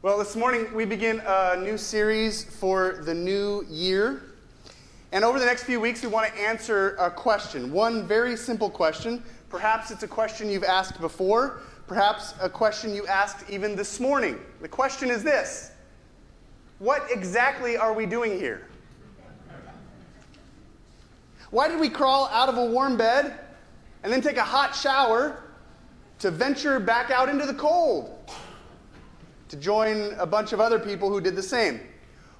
Well, this morning we begin a new series for the new year. And over the next few weeks, we want to answer a question. One very simple question. Perhaps it's a question you've asked before, perhaps a question you asked even this morning. The question is this What exactly are we doing here? Why did we crawl out of a warm bed and then take a hot shower to venture back out into the cold? To join a bunch of other people who did the same.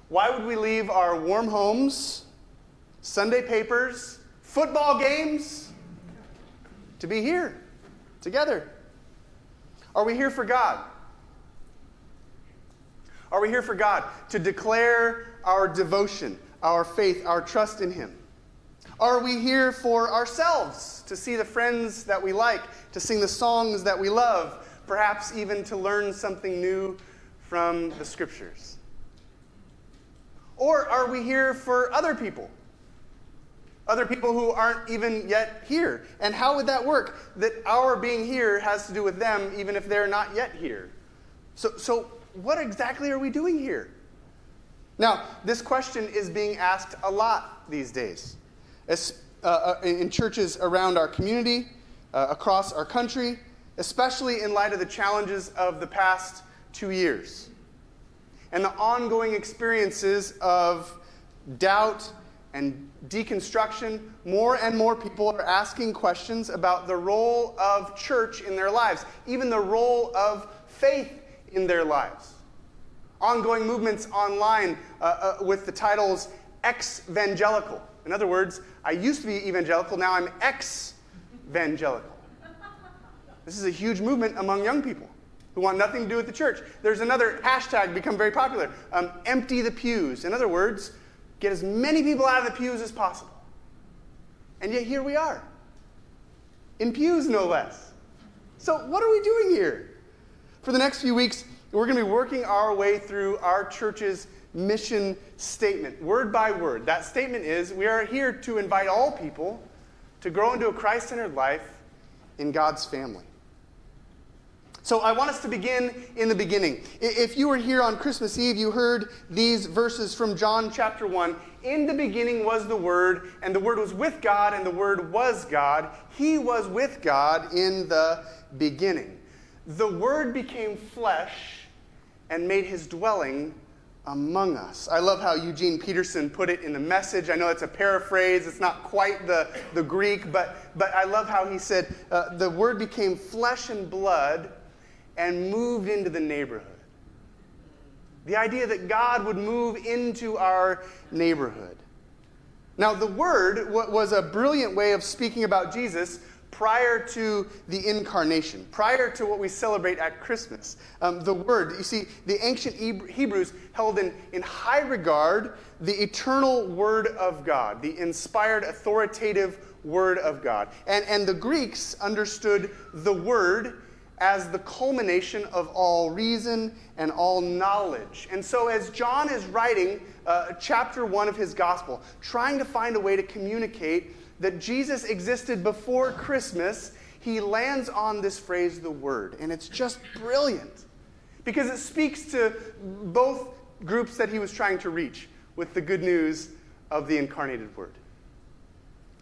Why would we leave our warm homes, Sunday papers, football games to be here together? Are we here for God? Are we here for God to declare our devotion, our faith, our trust in Him? Are we here for ourselves to see the friends that we like, to sing the songs that we love, perhaps even to learn something new from the scriptures? Or are we here for other people? Other people who aren't even yet here. And how would that work? That our being here has to do with them, even if they're not yet here. So, so what exactly are we doing here? Now, this question is being asked a lot these days, As, uh, uh in churches around our community, uh, across our country, especially in light of the challenges of the past two years and the ongoing experiences of doubt and deconstruction, more and more people are asking questions about the role of church in their lives, even the role of faith in their lives. Ongoing movements online uh, uh, with the titles ex-evangelical. In other words, I used to be evangelical, now I'm ex-evangelical. This is a huge movement among young people who want nothing to do with the church. There's another hashtag become very popular um, empty the pews. In other words, get as many people out of the pews as possible. And yet here we are, in pews no less. So, what are we doing here? For the next few weeks, we're going to be working our way through our church's mission statement, word by word. That statement is we are here to invite all people to grow into a Christ centered life in God's family. So I want us to begin in the beginning. If you were here on Christmas Eve, you heard these verses from John chapter 1. In the beginning was the Word, and the Word was with God, and the Word was God. He was with God in the beginning. The Word became flesh and made his dwelling among us. I love how Eugene Peterson put it in the message. I know it's a paraphrase, it's not quite the, the Greek, but, but I love how he said, uh, The Word became flesh and blood and moved into the neighborhood. The idea that God would move into our neighborhood. Now, the Word was a brilliant way of speaking about Jesus prior to the incarnation, prior to what we celebrate at Christmas. Um, the Word, you see, the ancient Hebrews held in, in high regard the eternal Word of God, the inspired, authoritative Word of God. And, and the Greeks understood the Word as the culmination of all reason and all knowledge. And so, as John is writing uh, chapter one of his gospel, trying to find a way to communicate that Jesus existed before Christmas, he lands on this phrase, the Word. And it's just brilliant because it speaks to both groups that he was trying to reach with the good news of the incarnated Word.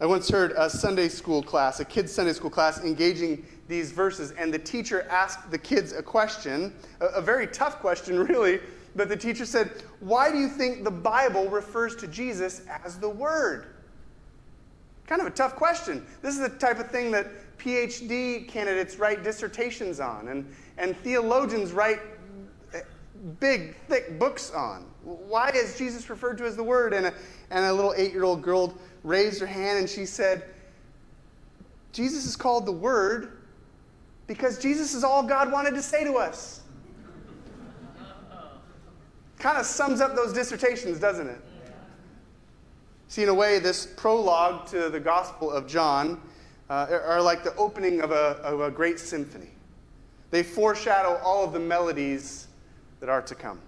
I once heard a Sunday school class, a kid's Sunday school class, engaging these verses, and the teacher asked the kids a question, a, a, very tough question, really. But the teacher said, Why do you think the Bible refers to Jesus as the Word? Kind of a tough question. This is the type of thing that PhD candidates write dissertations on, and, and theologians write eh, big, thick books on. Why is Jesus referred to as the Word? And a, and a little eight year old girl raised her hand and she said, Jesus is called the Word because Jesus is all God wanted to say to us. kind of sums up those dissertations, doesn't it? See, in a way, this prologue to the Gospel of John uh, are like the opening of a, of a great symphony. They foreshadow all of the melodies that are to come.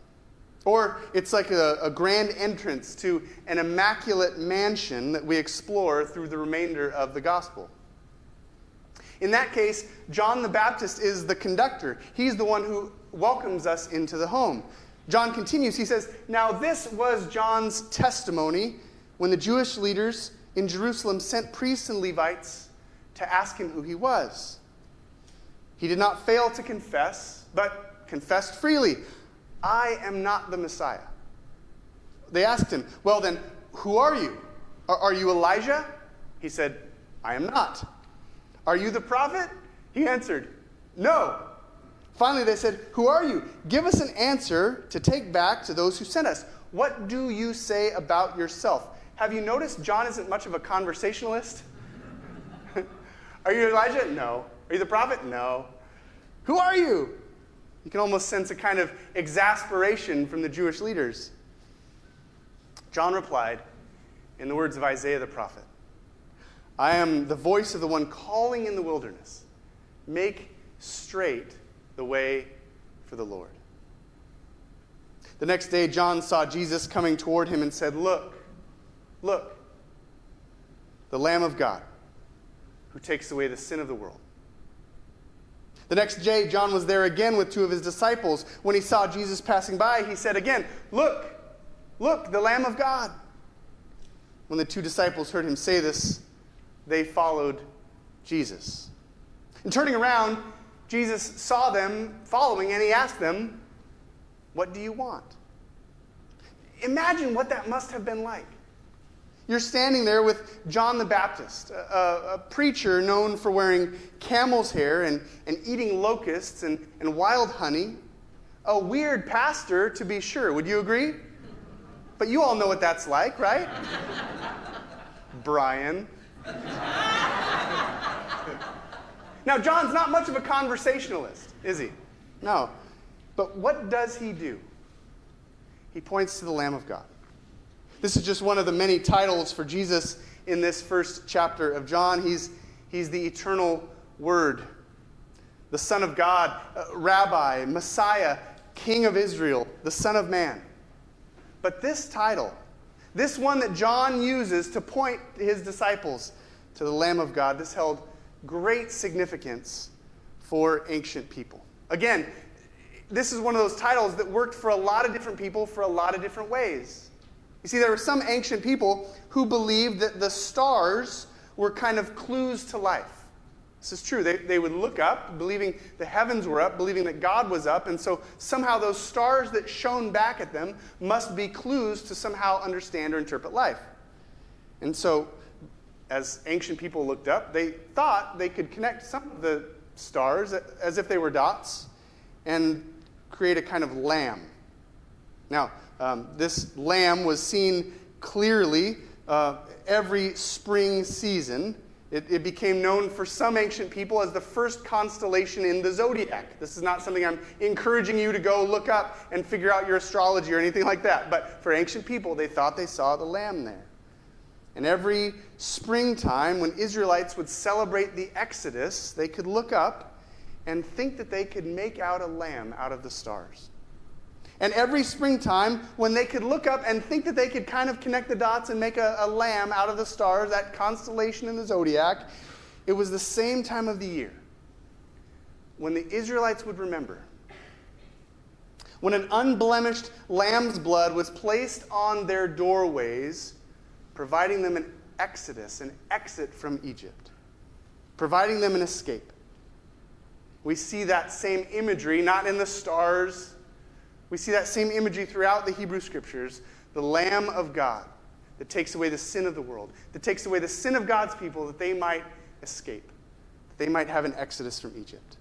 Or it's like a, a, grand entrance to an immaculate mansion that we explore through the remainder of the gospel. In that case, John the Baptist is the conductor. He's the one who welcomes us into the home. John continues, he says, Now this was John's testimony when the Jewish leaders in Jerusalem sent priests and Levites to ask him who he was. He did not fail to confess, but confessed freely, I am not the Messiah. They asked him, Well, then, who are you? Are, you Elijah? He said, I am not. Are you the prophet? He answered, No. Finally, they said, Who are you? Give us an answer to take back to those who sent us. What do you say about yourself? Have you noticed John isn't much of a conversationalist? are you Elijah? No. Are you the prophet? No. Who are you? You can almost sense a kind of exasperation from the Jewish leaders. John replied in the words of Isaiah the prophet I am the voice of the one calling in the wilderness. Make straight the way for the Lord. The next day, John saw Jesus coming toward him and said, Look, look, the Lamb of God who takes away the sin of the world. The next day, John was there again with two of his disciples. When he saw Jesus passing by, he said again, Look, look, the Lamb of God. When the two disciples heard him say this, they followed Jesus. And turning around, Jesus saw them following and he asked them, What do you want? Imagine what that must have been like. You're standing there with John the Baptist, a, a, preacher known for wearing camel's hair and, and eating locusts and, and wild honey. A weird pastor, to be sure. Would you agree? But you all know what that's like, right? Brian. Now, John's not much of a conversationalist, is he? No. But what does he do? He points to the Lamb of God. This is just one of the many titles for Jesus in this first chapter of John. He's, he's the eternal Word, the Son of God, uh, Rabbi, Messiah, King of Israel, the Son of Man. But this title, this one that John uses to point his disciples to the Lamb of God, this held great significance for ancient people. Again, this is one of those titles that worked for a lot of different people for a lot of different ways. You see, there were some ancient people who believed that the stars were kind of clues to life. This is true. They, they would look up, believing the heavens were up, believing that God was up, and so somehow those stars that shone back at them must be clues to somehow understand or interpret life. And so, as ancient people looked up, they thought they could connect some of the stars as if they were dots and create a kind of lamb. Now, um, this lamb was seen clearly uh, every spring season it, it, became known for some ancient people as the first constellation in the zodiac. This is not something I'm encouraging you to go look up and figure out your astrology or anything like that. But for ancient people, they thought they saw the lamb there. And every springtime, when Israelites would celebrate the Exodus, they could look up and think that they could make out a lamb out of the stars. And every springtime, when they could look up and think that they could kind of connect the dots and make a, a, lamb out of the stars, that constellation in the zodiac, it was the same time of the year when the Israelites would remember. When an unblemished lamb's blood was placed on their doorways, providing them an exodus, an exit from Egypt, providing them an escape. We see that same imagery, not in the stars we see that same imagery throughout the Hebrew scriptures the Lamb of God that takes away the sin of the world, that takes away the sin of God's people that they might escape, that they might have an exodus from Egypt.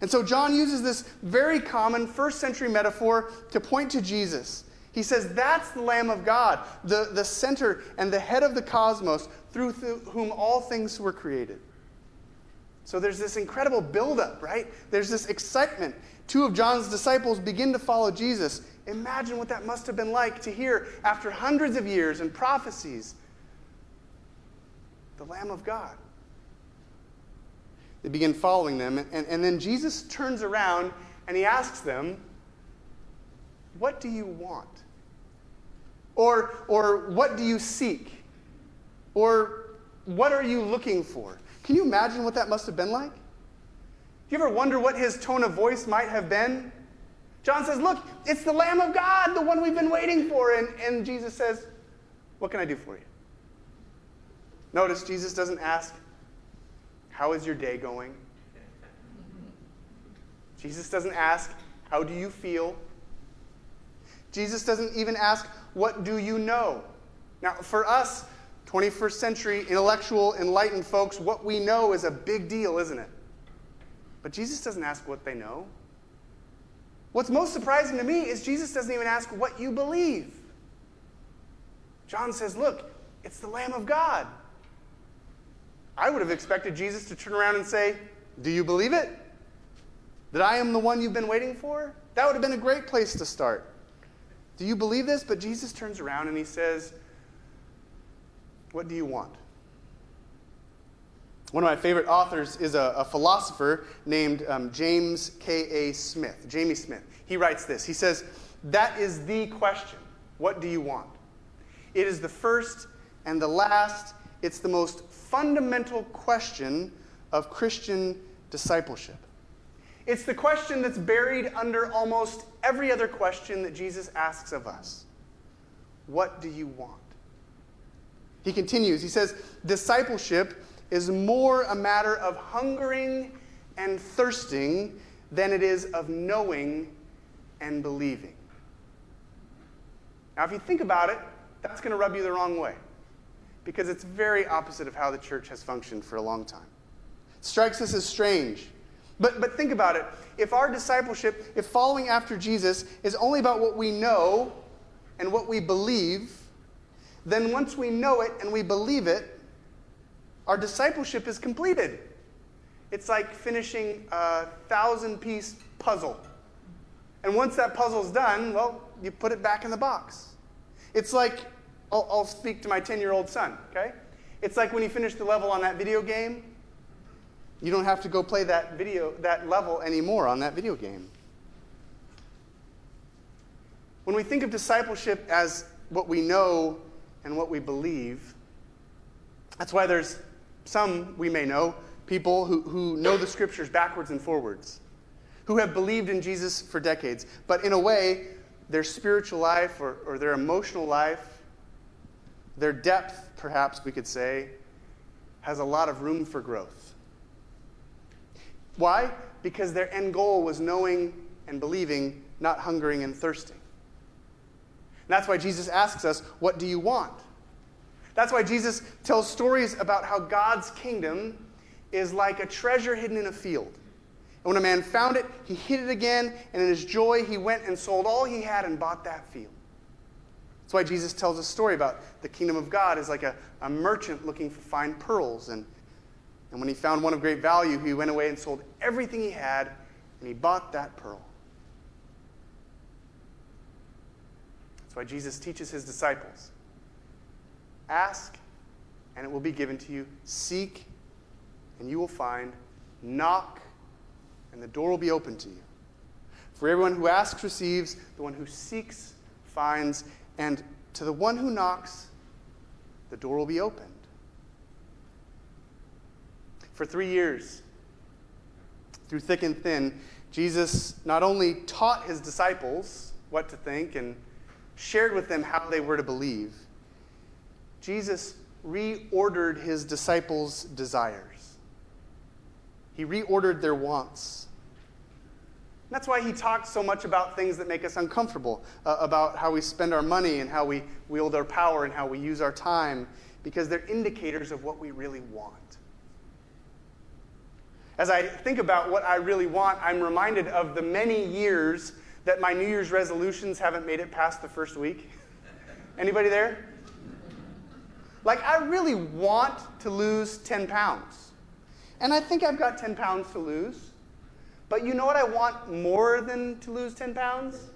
And so John uses this very common first century metaphor to point to Jesus. He says, That's the Lamb of God, the, the center and the head of the cosmos, through whom all things were created. So there's this incredible buildup, right? There's this excitement Two of John's disciples begin to follow Jesus. Imagine what that must have been like to hear, after hundreds of years and prophecies, the Lamb of God. They begin following them, and, and then Jesus turns around and he asks them, What do you want? Or, or what do you seek? Or what are you looking for? Can you imagine what that must have been like? Do you ever wonder what his tone of voice might have been? John says, Look, it's the Lamb of God, the one we've been waiting for. And, and Jesus says, What can I do for you? Notice Jesus doesn't ask, How is your day going? Jesus doesn't ask, How do you feel? Jesus doesn't even ask, What do you know? Now, for us, 21st century intellectual, enlightened folks, what we know is a big deal, isn't it? But Jesus doesn't ask what they know. What's most surprising to me is Jesus doesn't even ask what you believe. John says, Look, it's the Lamb of God. I would have expected Jesus to turn around and say, Do you believe it? That I am the one you've been waiting for? That would have been a great place to start. Do you believe this? But Jesus turns around and he says, What do you want? One of my favorite authors is a, a philosopher named um, James K.A. Smith, Jamie Smith. He writes this He says, That is the question. What do you want? It is the first and the last, it's the most fundamental question of Christian discipleship. It's the question that's buried under almost every other question that Jesus asks of us What do you want? He continues, he says, Discipleship is more a matter of hungering and thirsting than it is of knowing and believing. Now, if you think about it, that's going to rub you the wrong way because it's very opposite of how the church has functioned for a long time. It strikes us as strange. But, but think about it. If our discipleship, if following after Jesus is only about what we know and what we believe, then once we know it and we believe it, our discipleship is completed. It's like finishing a thousand piece puzzle. And once that puzzle's done, well, you put it back in the box. It's like, I'll, I'll speak to my 10 year old son, okay? It's like when you finish the level on that video game, you don't have to go play that video, that level anymore on that video game. When we think of discipleship as what we know and what we believe, that's why there's some we may know, people who, who know the scriptures backwards and forwards, who have believed in Jesus for decades, but in a way, their spiritual life or, or their emotional life, their depth, perhaps we could say, has a lot of room for growth. Why? Because their end goal was knowing and believing, not hungering and thirsting. And that's why Jesus asks us, What do you want? That's why Jesus tells stories about how God's kingdom is like a treasure hidden in a field. And when a man found it, he hid it again, and in his joy, he went and sold all he had and bought that field. That's why Jesus tells a story about the kingdom of God is like a, a merchant looking for fine pearls. And, and when he found one of great value, he went away and sold everything he had, and he bought that pearl. That's why Jesus teaches his disciples Ask, and it will be given to you. Seek, and you will find. Knock, and the door will be open to you. For everyone who asks receives, the one who seeks finds, and to the one who knocks, the door will be opened. For three years, through thick and thin, Jesus not only taught his disciples what to think and shared with them how they were to believe, Jesus reordered his disciples' desires. He reordered their wants. That's why he talks so much about things that make us uncomfortable, uh, about how we spend our money and how we wield our power and how we use our time, because they're indicators of what we really want. As I think about what I really want, I'm reminded of the many years that my New Year's resolutions haven't made it past the first week. Anybody there? Like, I really want to lose 10 pounds. And I think I've got 10 pounds to lose. But you know what I want more than to lose 10 pounds?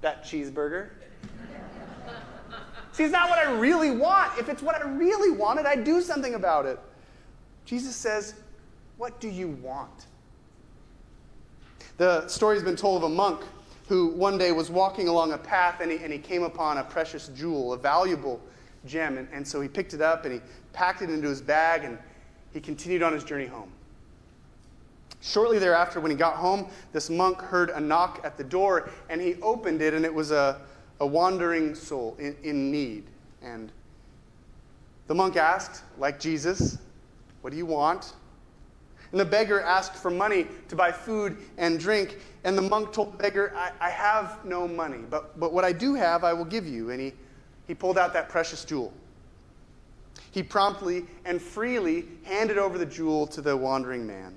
That cheeseburger. See, it's not what I really want. If it's what I really wanted, I'd do something about it. Jesus says, What do you want? The story's been told of a monk who one day was walking along a path and he, and he came upon a precious jewel, a valuable gem. And, and so he picked it up and he packed it into his bag and he continued on his journey home. Shortly thereafter, when he got home, this monk heard a knock at the door, and he opened it, and it was a, a wandering soul in, in need. And the monk asked, like Jesus, What do you want? And the beggar asked for money to buy food and drink. And the monk told the beggar, I, I have no money, but, but what I do have, I will give you. And he, he pulled out that precious jewel. He promptly and freely handed over the jewel to the wandering man.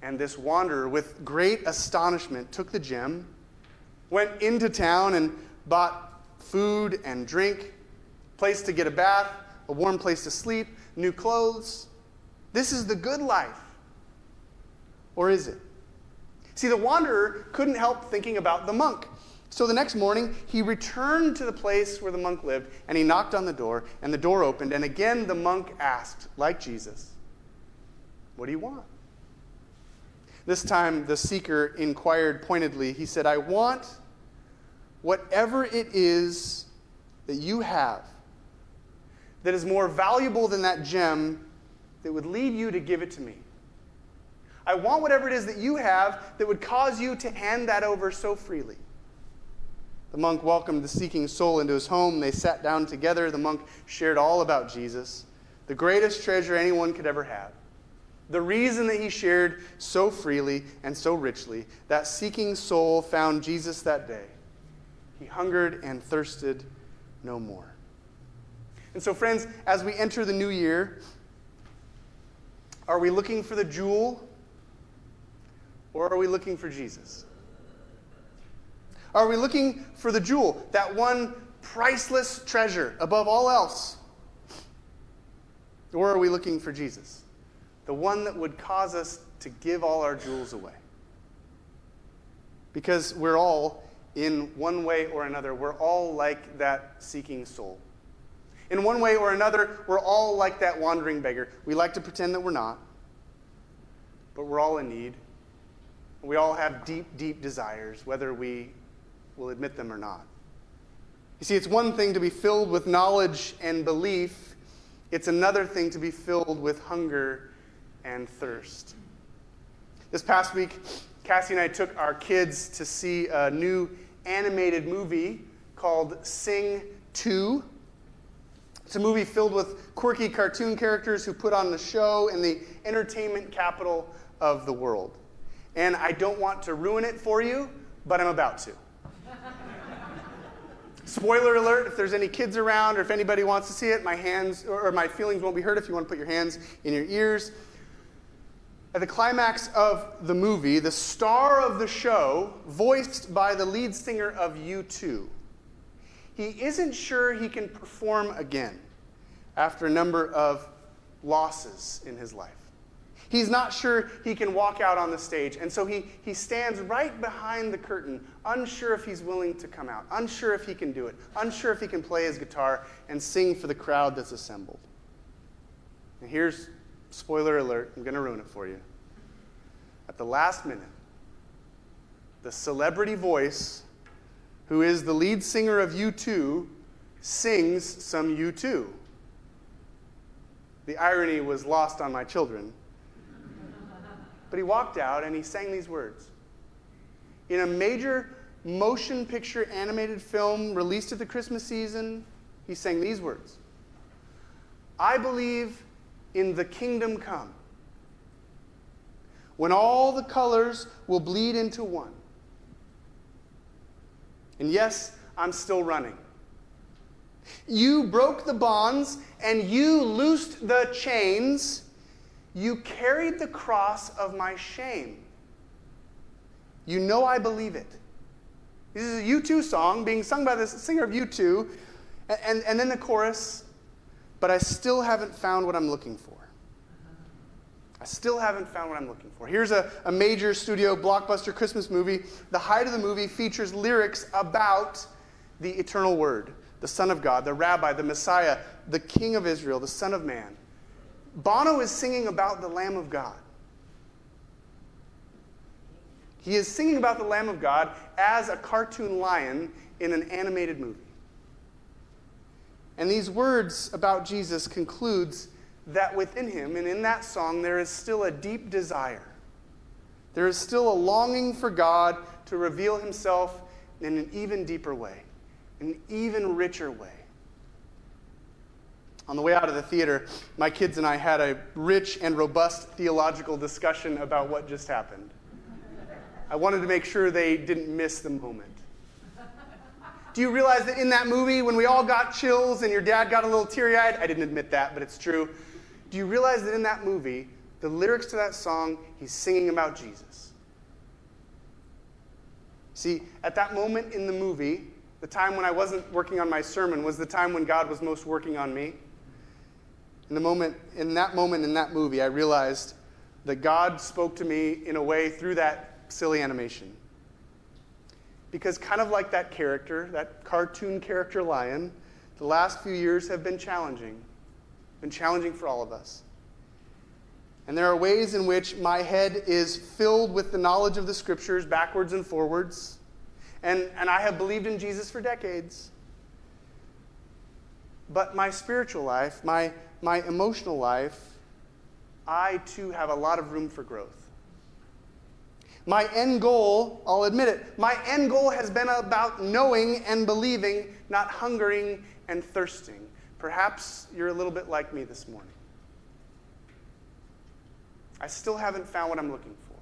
And this wanderer, with great astonishment, took the gem, went into town, and bought food and drink, place to get a bath, a warm place to sleep, new clothes. This is the good life. Or is it? See, the wanderer couldn't help thinking about the monk. So the next morning, he returned to the place where the monk lived, and he knocked on the door, and the door opened. And again, the monk asked, like Jesus, What do you want? This time, the seeker inquired pointedly. He said, I want whatever it is that you have that is more valuable than that gem that would lead you to give it to me. I want whatever it is that you have that would cause you to hand that over so freely. The monk welcomed the seeking soul into his home. They sat down together. The monk shared all about Jesus, the greatest treasure anyone could ever have. The reason that he shared so freely and so richly, that seeking soul found Jesus that day. He hungered and thirsted no more. And so, friends, as we enter the new year, are we looking for the jewel or are we looking for Jesus? Are we looking for the jewel, that one priceless treasure above all else? Or are we looking for Jesus, the one that would cause us to give all our jewels away? Because we're all, in one way or another, we're all like that seeking soul. In one way or another, we're all like that wandering beggar. We like to pretend that we're not, but we're all in need. We all have deep, deep desires, whether we will admit them or not. You see, it's one thing to be filled with knowledge and belief, it's another thing to be filled with hunger and thirst. This past week, Cassie and I took our kids to see a new animated movie called Sing 2. It's a movie filled with quirky cartoon characters who put on the show in the entertainment capital of the world. And I don't want to ruin it for you, but I'm about to. Spoiler alert, if there's any kids around or if anybody wants to see it, my hands or my feelings won't be hurt if you want to put your hands in your ears. At the climax of the movie, the star of the show, voiced by the lead singer of U2, he isn't sure he can perform again after a number of losses in his life. He's not sure he can walk out on the stage. And so he, he stands right behind the curtain, unsure if he's willing to come out, unsure if he can do it, unsure if he can play his guitar and sing for the crowd that's assembled. And here's spoiler alert I'm going to ruin it for you. At the last minute, the celebrity voice, who is the lead singer of U2, sings some U2. The irony was lost on my children but he walked out and he sang these words. In a major motion picture animated film released at the Christmas season, he sang these words I believe in the kingdom come, when all the colors will bleed into one. And yes, I'm still running. You broke the bonds and you loosed the chains you carried the cross of my shame. You know I believe it. This is a U2 song being sung by the singer of U2, and, and, and then the chorus, but I still haven't found what I'm looking for. I still haven't found what I'm looking for. Here's a, a major studio blockbuster Christmas movie. The height of the movie features lyrics about the eternal word, the Son of God, the Rabbi, the Messiah, the King of Israel, the Son of Man. Bono is singing about the Lamb of God. He is singing about the Lamb of God as a cartoon lion in an animated movie. And these words about Jesus concludes that within him and in that song there is still a deep desire There is still a longing for God to reveal himself in an even deeper way, an even richer way. On the way out of the theater, my kids and I had a rich and robust theological discussion about what just happened. I wanted to make sure they didn't miss the moment. Do you realize that in that movie, when we all got chills and your dad got a little teary eyed? I didn't admit that, but it's true. Do you realize that in that movie, the lyrics to that song, he's singing about Jesus? See, at that moment in the movie, the time when I wasn't working on my sermon was the time when God was most working on me. In the moment, in that moment in that movie, I realized that God spoke to me in a way through that silly animation. Because kind of like that character, that cartoon character lion, the last few years have been challenging. Been challenging for all of us. And there are ways in which my head is filled with the knowledge of the scriptures backwards and forwards. And, and I have believed in Jesus for decades. But my spiritual life, my my emotional life, I too have a lot of room for growth. My end goal, I'll admit it, my end goal has been about knowing and believing, not hungering and thirsting. Perhaps you're a little bit like me this morning. I still haven't found what I'm looking for.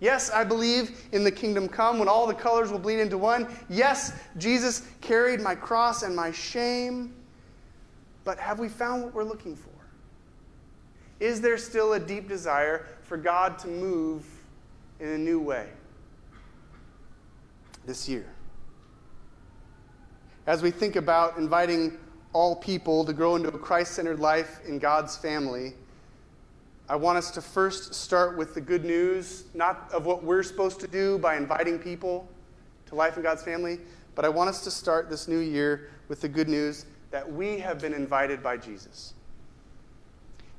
Yes, I believe in the kingdom come when all the colors will bleed into one. Yes, Jesus carried my cross and my shame. But have we found what we're looking for? Is there still a deep desire for God to move in a new way this year? As we think about inviting all people to grow into a Christ centered life in God's family, I want us to first start with the good news, not of what we're supposed to do by inviting people to life in God's family, but I want us to start this new year with the good news that we have been invited by Jesus.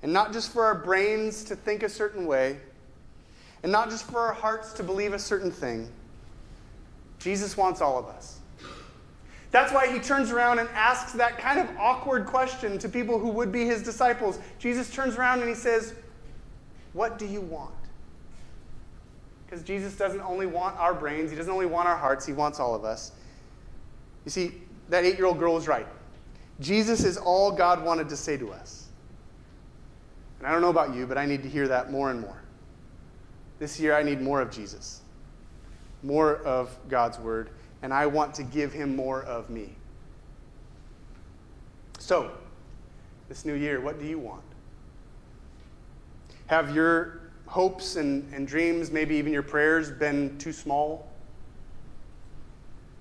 And not just for our brains to think a certain way, and not just for our hearts to believe a certain thing. Jesus wants all of us. That's why he turns around and asks that kind of awkward question to people who would be his disciples. Jesus turns around and he says, What do you want? Because Jesus doesn't only want our brains, he doesn't only want our hearts, he wants all of us. You see, that eight year old girl was right. Jesus is all God wanted to say to us. And I don't know about you, but I need to hear that more and more. This year, I need more of Jesus, more of God's word, and I want to give him more of me. So, this new year, what do you want? Have your hopes and, and dreams, maybe even your prayers, been too small?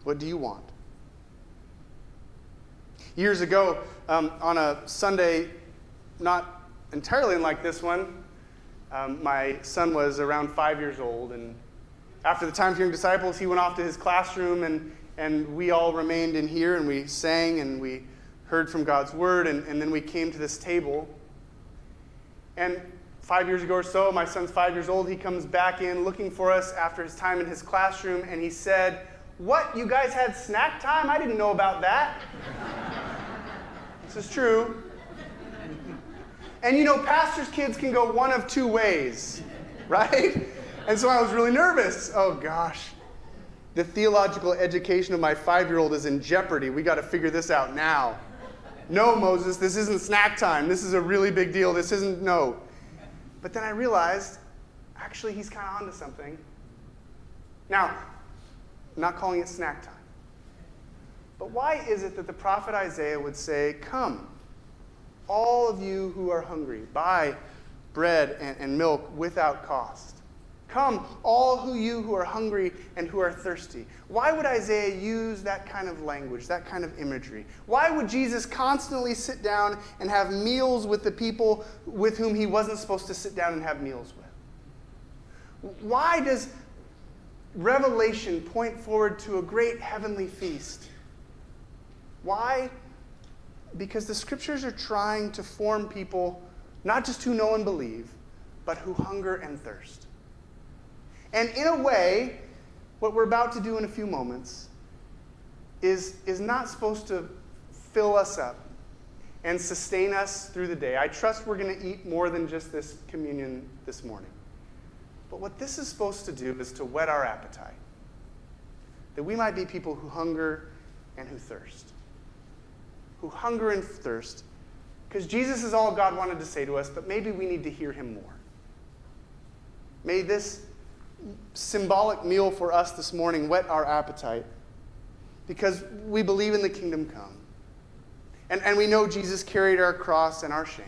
What do you want? Years ago, um, on a Sunday, not entirely unlike this one, um, my son was around five years old. And after the time hearing disciples, he went off to his classroom, and, and we all remained in here, and we sang, and we heard from God's word, and, and then we came to this table. And five years ago or so, my son's five years old, he comes back in looking for us after his time in his classroom, and he said, What, you guys had snack time? I didn't know about that. This is true. And you know, pastors' kids can go one of two ways, right? And so I was really nervous. Oh gosh, the theological education of my five year old is in jeopardy. We got to figure this out now. No, Moses, this isn't snack time. This is a really big deal. This isn't, no. But then I realized actually, he's kind of onto something. Now, I'm not calling it snack time. But why is it that the prophet Isaiah would say, Come, all of you who are hungry, buy bread and, and milk without cost? Come, all who you who are hungry and who are thirsty. Why would Isaiah use that kind of language, that kind of imagery? Why would Jesus constantly sit down and have meals with the people with whom he wasn't supposed to sit down and have meals with? Why does Revelation point forward to a great heavenly feast? Why? Because the scriptures are trying to form people not just who know and believe, but who hunger and thirst. And in a way, what we're about to do in a few moments is, is not supposed to fill us up and sustain us through the day. I trust we're going to eat more than just this communion this morning. But what this is supposed to do is to whet our appetite. That we might be people who hunger and who thirst. Who hunger and thirst. Because Jesus is all God wanted to say to us, but maybe we need to hear him more. May this symbolic meal for us this morning whet our appetite because we believe in the kingdom come. And, and we know Jesus carried our cross and our shame.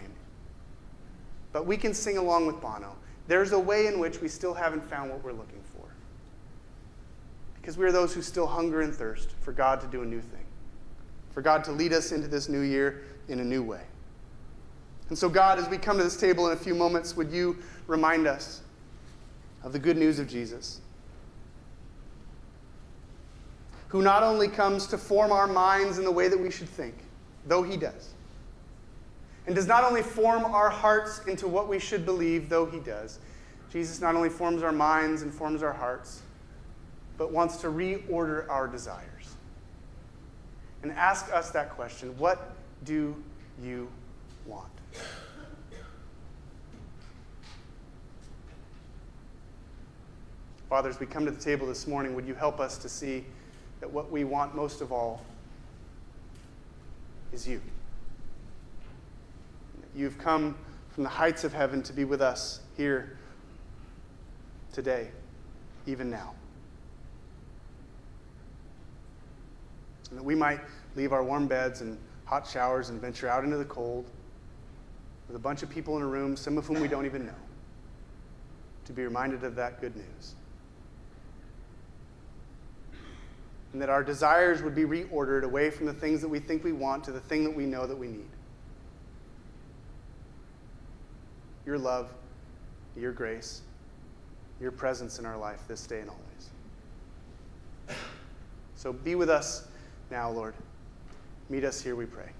But we can sing along with Bono. There's a way in which we still haven't found what we're looking for. Because we are those who still hunger and thirst for God to do a new thing, for God to lead us into this new year in a new way. And so, God, as we come to this table in a few moments, would you remind us of the good news of Jesus? Who not only comes to form our minds in the way that we should think, though he does, and does not only form our hearts into what we should believe, though he does. Jesus not only forms our minds and forms our hearts, but wants to reorder our desires. And ask us that question what do you want? Father, as we come to the table this morning, would you help us to see that what we want most of all is you? You've come from the heights of heaven to be with us here today, even now. And that we might leave our warm beds and hot showers and venture out into the cold with a bunch of people in a room, some of whom we don't even know, to be reminded of that good news. And that our desires would be reordered away from the things that we think we want to the thing that we know that we need. Your love, your grace, your presence in our life this day and always. So be with us now, Lord. Meet us here, we pray.